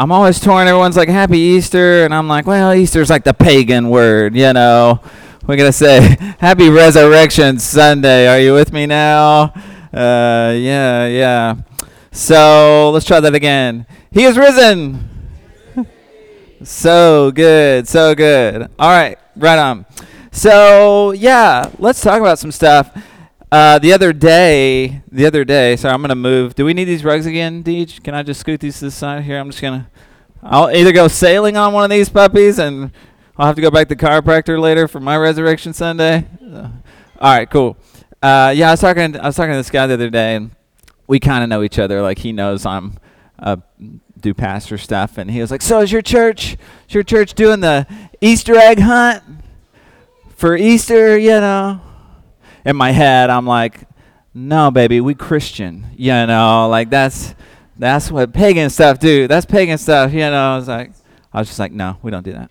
I'm always torn. Everyone's like, Happy Easter. And I'm like, well, Easter's like the pagan word, you know. We're going to say, Happy Resurrection Sunday. Are you with me now? Uh, yeah, yeah. So let's try that again. He is risen. so good, so good. All right, right on. So yeah, let's talk about some stuff. Uh, the other day, the other day. Sorry, I'm gonna move. Do we need these rugs again, Deej? Can I just scoot these to the side here? I'm just gonna. I'll either go sailing on one of these puppies, and I'll have to go back to chiropractor later for my resurrection Sunday. Uh, all right, cool. Uh, yeah, I was talking. I was talking to this guy the other day, and we kind of know each other. Like he knows I'm uh, do pastor stuff, and he was like, "So is your church? Is your church doing the Easter egg hunt for Easter? You know?" In my head, I'm like, "No, baby, we Christian. You know, like that's that's what pagan stuff do. That's pagan stuff. You know." I was like, I was just like, "No, we don't do that."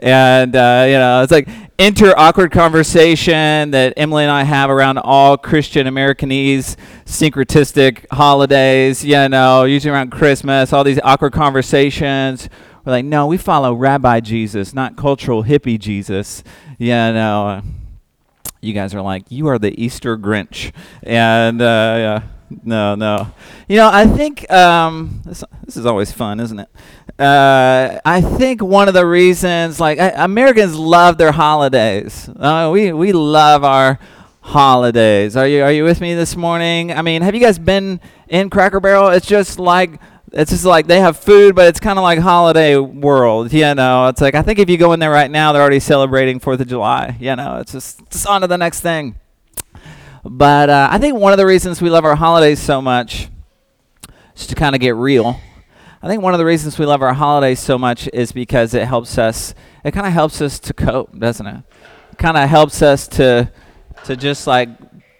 and uh, you know it's like inter awkward conversation that Emily and I have around all Christian Americanese syncretistic holidays. You know, usually around Christmas, all these awkward conversations. We're like, no, we follow Rabbi Jesus, not cultural hippie Jesus. You know, you guys are like, you are the Easter Grinch, and uh, yeah, no, no. You know, I think um, this, this is always fun, isn't it? Uh, I think one of the reasons, like I, Americans love their holidays. Uh, we we love our holidays. Are you are you with me this morning? I mean, have you guys been in Cracker Barrel? It's just like it's just like they have food, but it's kind of like holiday world. You know, it's like I think if you go in there right now, they're already celebrating Fourth of July. You know, it's just on to the next thing. But uh, I think one of the reasons we love our holidays so much just to kind of get real I think one of the reasons we love our holidays so much is because it helps us. It kind of helps us to cope, doesn't it? It kind of helps us to to just like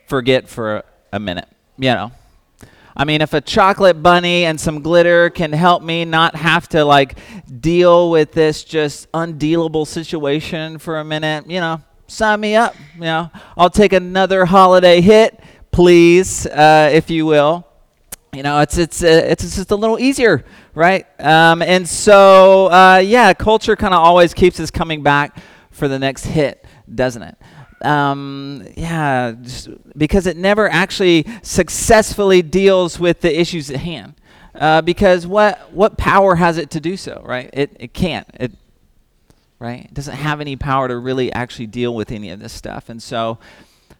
forget for a minute. You know. I mean, if a chocolate bunny and some glitter can help me not have to like deal with this just undealable situation for a minute, you know, sign me up. You know, I'll take another holiday hit, please, uh, if you will. You know, it's it's uh, it's just a little easier right? Um, and so, uh, yeah, culture kind of always keeps us coming back for the next hit, doesn't it? Um, yeah, because it never actually successfully deals with the issues at hand. Uh, because what what power has it to do so, right? It it can't. It right? It doesn't have any power to really actually deal with any of this stuff, and so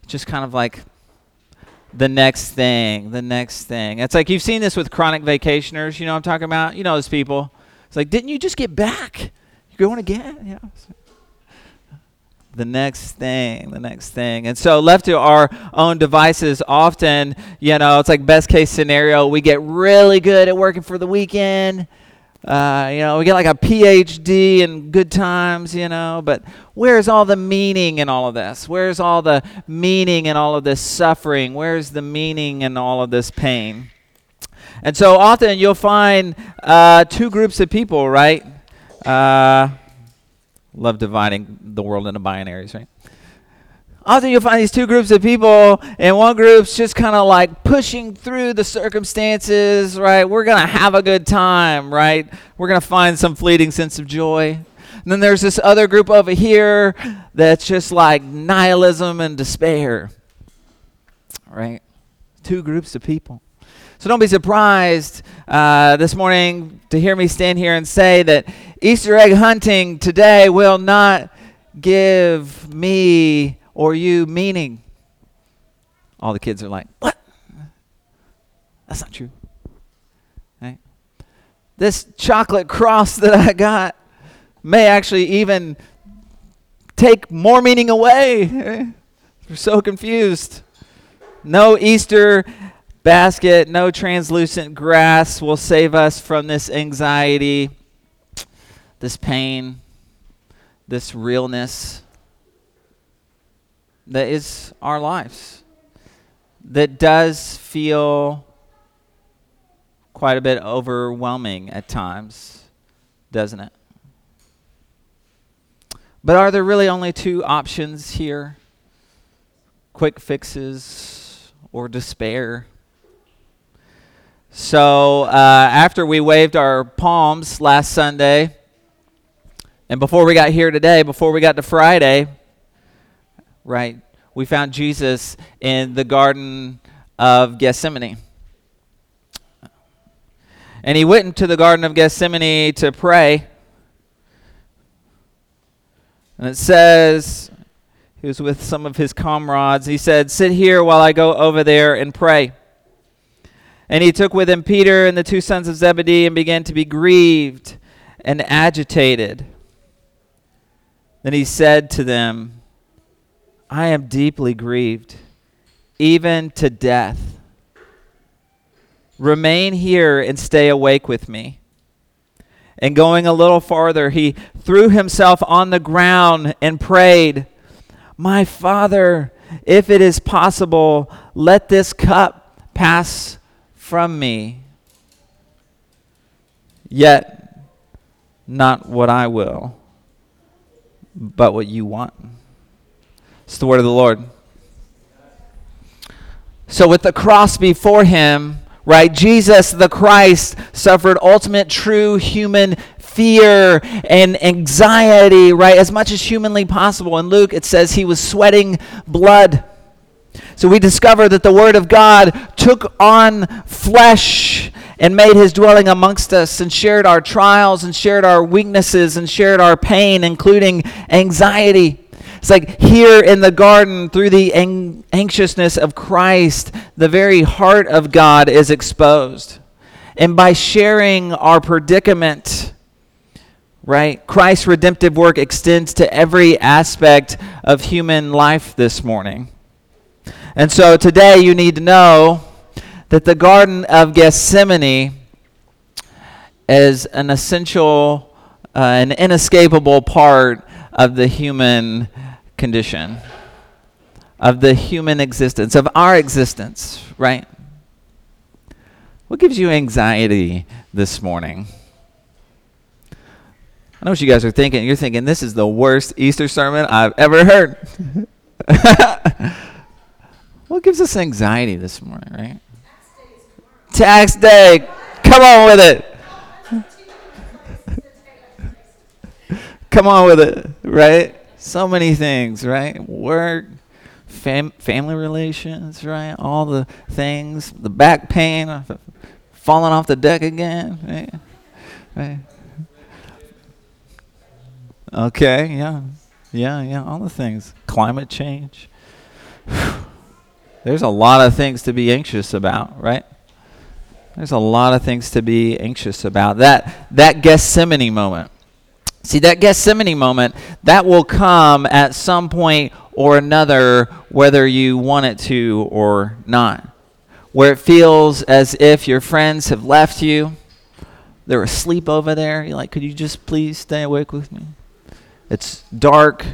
just kind of like the next thing, the next thing. It's like you've seen this with chronic vacationers. You know I'm talking about? You know those people. It's like, didn't you just get back? You're going again? Yeah. The next thing, the next thing. And so, left to our own devices, often, you know, it's like best case scenario, we get really good at working for the weekend uh, you know, we get like a PhD in good times, you know, but where's all the meaning in all of this? Where's all the meaning in all of this suffering? Where's the meaning in all of this pain? And so often you'll find uh, two groups of people, right? Uh, love dividing the world into binaries, right? often you'll find these two groups of people, and one group's just kind of like pushing through the circumstances, right? We're going to have a good time, right? We're going to find some fleeting sense of joy. And then there's this other group over here that's just like nihilism and despair, right? Two groups of people. So don't be surprised uh, this morning to hear me stand here and say that Easter egg hunting today will not give me or you meaning. All the kids are like, What? That's not true. Right? This chocolate cross that I got may actually even take more meaning away. We're so confused. No Easter basket, no translucent grass will save us from this anxiety, this pain, this realness that is our lives that does feel quite a bit overwhelming at times, doesn't it? But are there really only two options here? Quick fixes or despair? So uh, after we waved our palms last Sunday, and before we got here today, before we got to Friday, right, we found Jesus in the Garden of Gethsemane. And he went into the Garden of Gethsemane to pray. And it says, he was with some of his comrades. He said, Sit here while I go over there and pray. And he took with him Peter and the two sons of Zebedee and began to be grieved and agitated. Then he said to them, I am deeply grieved, even to death. Remain here and stay awake with me. And going a little farther, he threw himself on the ground and prayed, My Father, if it is possible, let this cup pass from me. Yet, not what I will, but what you want. It's the word of the Lord. So, with the cross before him, right, Jesus the Christ suffered ultimate true human fear and anxiety, right, as much as humanly possible. In Luke, it says he was sweating blood. So we discover that the Word of God took on flesh and made his dwelling amongst us and shared our trials and shared our weaknesses and shared our pain, including anxiety. It's like here in the garden, through the ang- anxiousness of Christ, the very heart of God is exposed. And by sharing our predicament, right, Christ's redemptive work extends to every aspect of human life this morning. And so today you need to know that the Garden of Gethsemane is an essential, uh, an inescapable part of the human condition, of the human existence, of our existence, right? What gives you anxiety this morning? I know what you guys are thinking. You're thinking, this is the worst Easter sermon I've ever heard. What gives us anxiety this morning, right? Tax day. Come on with it. Come on with it, right? So many things, right? Work, fam- family relations, right? All the things, the back pain, falling off the deck again, right? Okay, yeah. Yeah, yeah, all the things. Climate change. There's a lot of things to be anxious about, right? There's a lot of things to be anxious about. That that Gethsemane moment. See, that Gethsemane moment, that will come at some point or another, whether you want it to or not. Where it feels as if your friends have left you. They're asleep over there. You're like, could you just please stay awake with me? It's dark.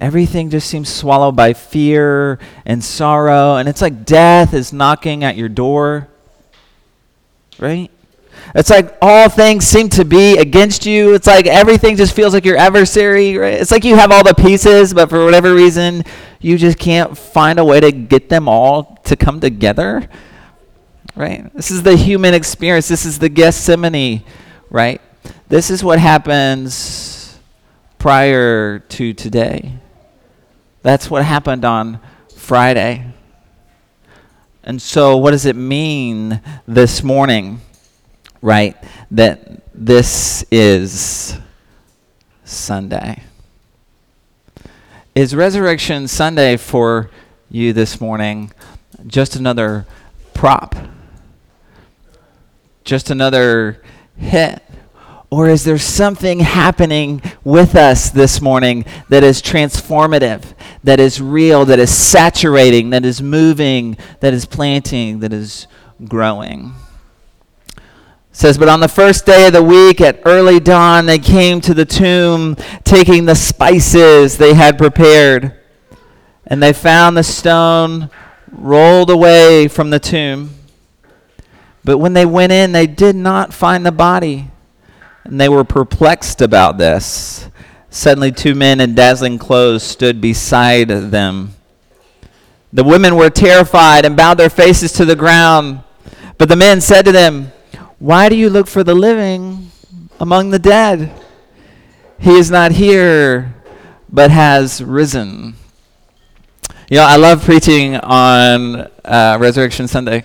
Everything just seems swallowed by fear and sorrow, and it's like death is knocking at your door. Right? It's like all things seem to be against you. It's like everything just feels like your adversary. Right? It's like you have all the pieces, but for whatever reason, you just can't find a way to get them all to come together. Right? This is the human experience. This is the Gethsemane, right? This is what happens prior to today. That's what happened on Friday. And so, what does it mean this morning, right? That this is Sunday. Is Resurrection Sunday for you this morning just another prop? Just another hit? Or is there something happening with us this morning that is transformative, that is real, that is saturating, that is moving, that is planting, that is growing? It says, But on the first day of the week at early dawn, they came to the tomb, taking the spices they had prepared. And they found the stone rolled away from the tomb. But when they went in, they did not find the body and they were perplexed about this. Suddenly, two men in dazzling clothes stood beside them. The women were terrified and bowed their faces to the ground. But the men said to them, Why do you look for the living among the dead? He is not here, but has risen. You know, I love preaching on uh, Resurrection Sunday.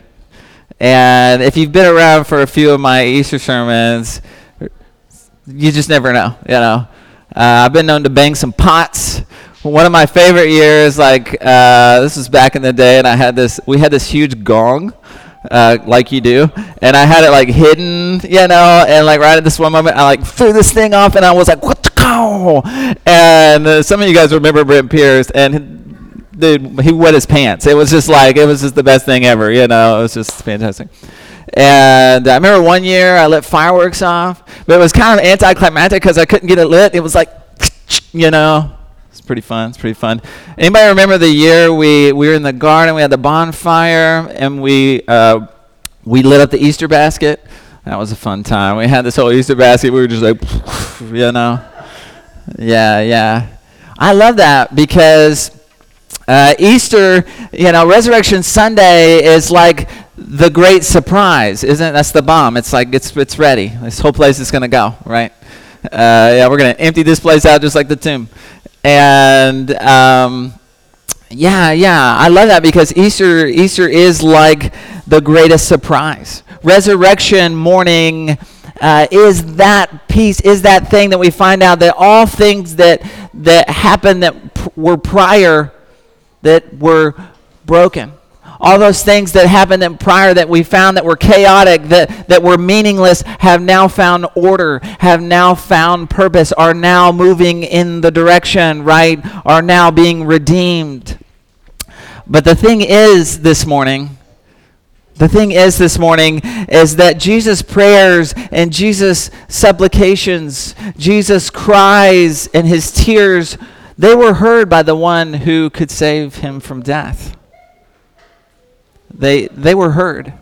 And if you've been around for a few of my Easter sermons, you just never know, you know. Uh, I've been known to bang some pots. One of my favorite years, like uh, this was back in the day, and I had this. We had this huge gong, uh, like you do, and I had it like hidden, you know, and like right at this one moment, I like threw this thing off, and I was like, "What the cow?" And uh, some of you guys remember Brent Pierce, and dude, he wet his pants. It was just like it was just the best thing ever, you know. It was just fantastic. And I remember one year I lit fireworks off, but it was kind of anticlimactic because I couldn't get it lit. It was like, you know, it's pretty fun. It's pretty fun. Anybody remember the year we, we were in the garden, we had the bonfire, and we uh, we lit up the Easter basket? That was a fun time. We had this whole Easter basket. We were just like, you know, yeah, yeah. I love that because uh, Easter, you know, Resurrection Sunday is like the great surprise, isn't it? That's the bomb. It's like it's it's ready. This whole place is gonna go, right? Uh, yeah, we're gonna empty this place out just like the tomb, and um, yeah, yeah, I love that because Easter Easter is like the greatest surprise. Resurrection morning. Uh, is that piece, is that thing that we find out that all things that that happened that pr- were prior that were broken all those things that happened in prior that we found that were chaotic, that, that were meaningless, have now found order, have now found purpose, are now moving in the direction, right? Are now being redeemed. But the thing is this morning, the thing is this morning is that Jesus' prayers and Jesus' supplications, Jesus' cries and his tears, they were heard by the one who could save him from death. They, they were heard.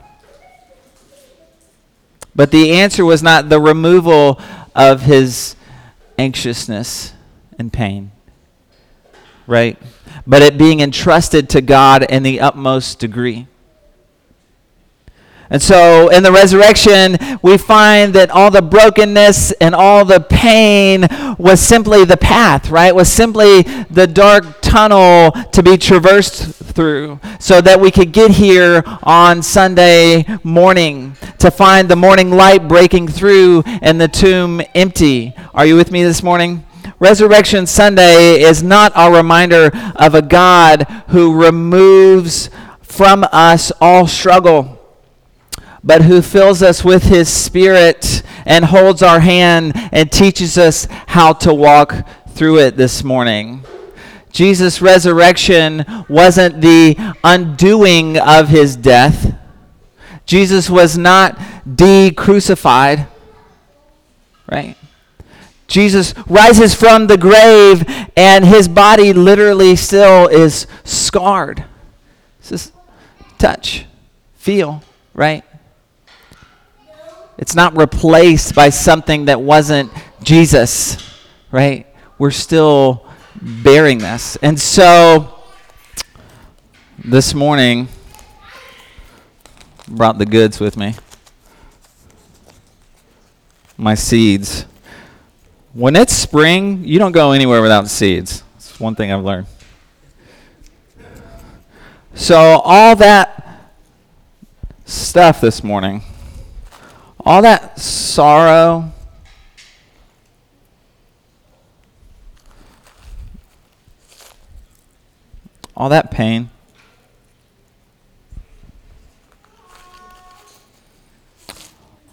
But the answer was not the removal of his anxiousness and pain, right? But it being entrusted to God in the utmost degree. And so in the resurrection, we find that all the brokenness and all the pain was simply the path, right? Was simply the dark tunnel to be traversed through so that we could get here on Sunday morning to find the morning light breaking through and the tomb empty. Are you with me this morning? Resurrection Sunday is not a reminder of a God who removes from us all struggle but who fills us with his spirit and holds our hand and teaches us how to walk through it this morning. Jesus' resurrection wasn't the undoing of his death. Jesus was not de crucified, right? Jesus rises from the grave and his body literally still is scarred. Just touch, feel, right? It's not replaced by something that wasn't Jesus, right? We're still bearing this. And so this morning brought the goods with me. My seeds. When it's spring, you don't go anywhere without seeds. That's one thing I've learned. So all that stuff this morning all that sorrow, all that pain,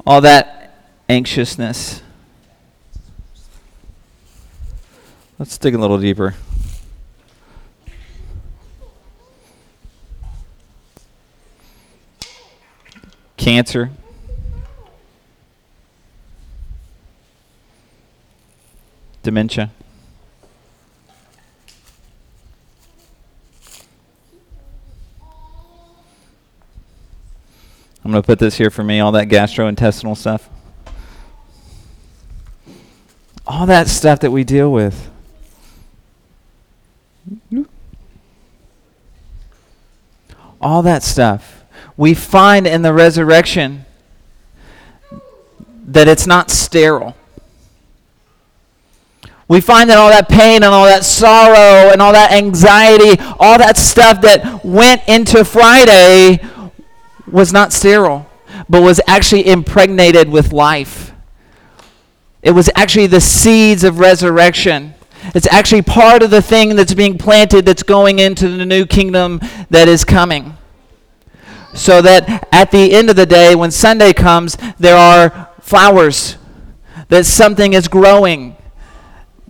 all that anxiousness. Let's dig a little deeper. Cancer. Dementia. I'm going to put this here for me, all that gastrointestinal stuff. All that stuff that we deal with. All that stuff. we find in the resurrection that it's not sterile. We find that all that pain and all that sorrow and all that anxiety, all that stuff that went into Friday was not sterile, but was actually impregnated with life. It was actually the seeds of resurrection. It's actually part of the thing that's being planted that's going into the new kingdom that is coming. So that at the end of the day, when Sunday comes, there are flowers, that something is growing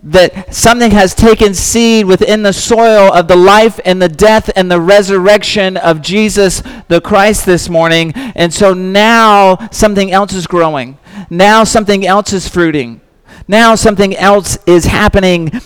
that something has taken seed within the soil of the life and the death and the resurrection of Jesus the Christ this morning. And so now something else is growing. Now something else is fruiting. Now something else is happening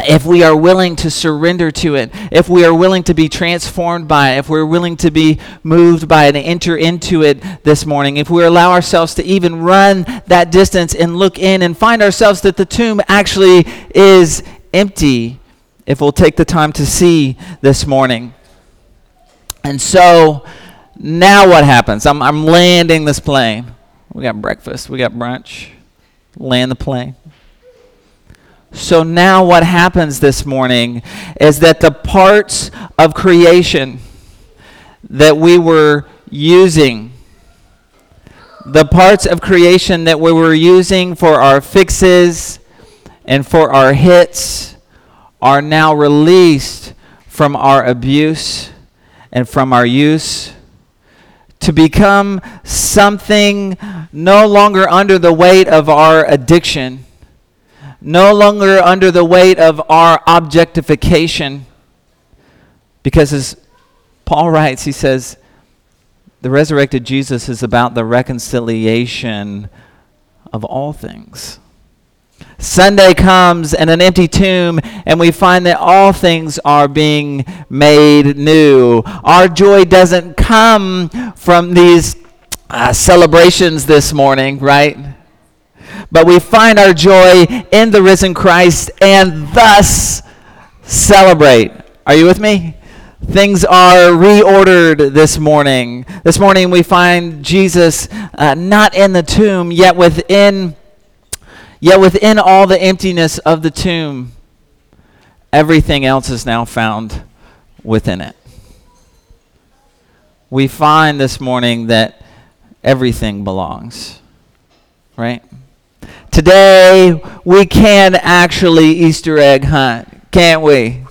if we are willing to surrender to it, if we are willing to be transformed by it, if we're willing to be moved by it and enter into it this morning, if we allow ourselves to even run that distance and look in and find ourselves that the tomb actually is empty, if we'll take the time to see this morning. And so now what happens? I'm, I'm landing this plane. We got breakfast, we got brunch, land the plane. So now what happens this morning is that the parts of creation that we were using, the parts of creation that we were using for our fixes and for our hits, are now released from our abuse and from our use to become something no longer under the weight of our addiction no longer under the weight of our objectification. Because as Paul writes, he says, the resurrected Jesus is about the reconciliation of all things. Sunday comes and an empty tomb, and we find that all things are being made new. Our joy doesn't come from these uh, celebrations this morning, right? But we find our joy in the risen Christ and thus celebrate. Are you with me? Things are reordered this morning. This morning we find Jesus uh, not in the tomb, yet within, yet within all the emptiness of the tomb, everything else is now found within it. We find this morning that everything belongs, right? Today, we can actually Easter egg hunt, can't we?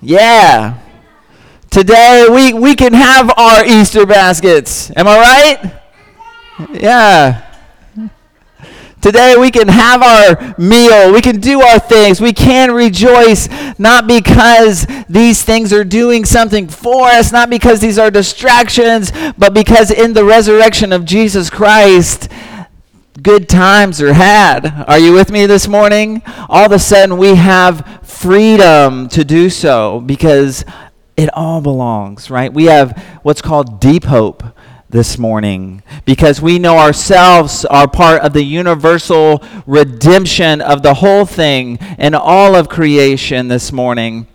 Yeah. Today, we, we can have our Easter baskets. Am I right? Yeah. Today we can have our meal. We can do our things. We can rejoice not because these things are doing something for us, not because these are distractions, but because in the resurrection of Jesus Christ, good times are had. Are you with me this morning? All of a sudden, we have freedom to do so because it all belongs, right? We have what's called deep hope this morning because we know ourselves are part of the universal redemption of the whole thing and all of creation this morning.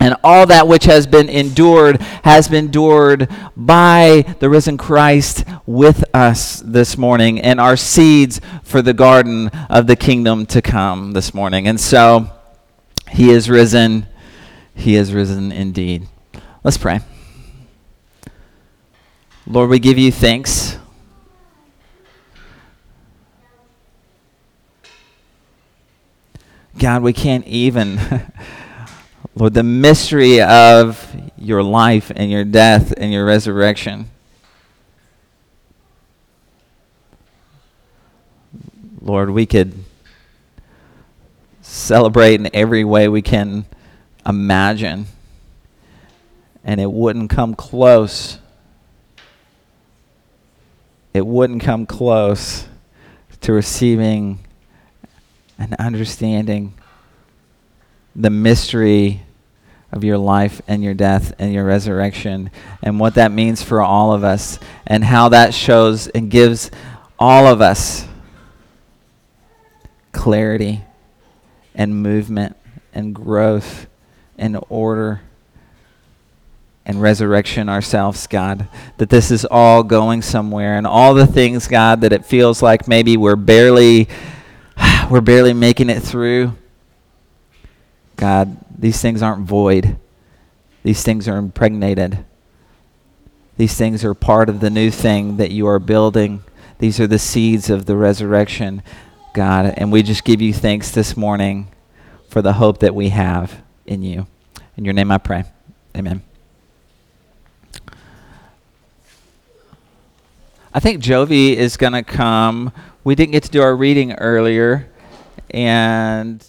And all that which has been endured has been endured by the risen Christ with us this morning and our seeds for the garden of the kingdom to come this morning. And so he is risen. He is risen indeed. Let's pray. Lord, we give you thanks. God, we can't even. Lord, the mystery of your life and your death and your resurrection. Lord, we could celebrate in every way we can imagine, and it wouldn't come close. It wouldn't come close to receiving and understanding the mystery of your life and your death and your resurrection and what that means for all of us and how that shows and gives all of us clarity and movement and growth and order and resurrection ourselves, God. That this is all going somewhere and all the things, God, that it feels like maybe we're barely we're barely making it through. God, these things aren't void. These things are impregnated. These things are part of the new thing that you are building. These are the seeds of the resurrection, God. And we just give you thanks this morning for the hope that we have in you. In your name I pray. Amen. I think Jovi is going to come. We didn't get to do our reading earlier, and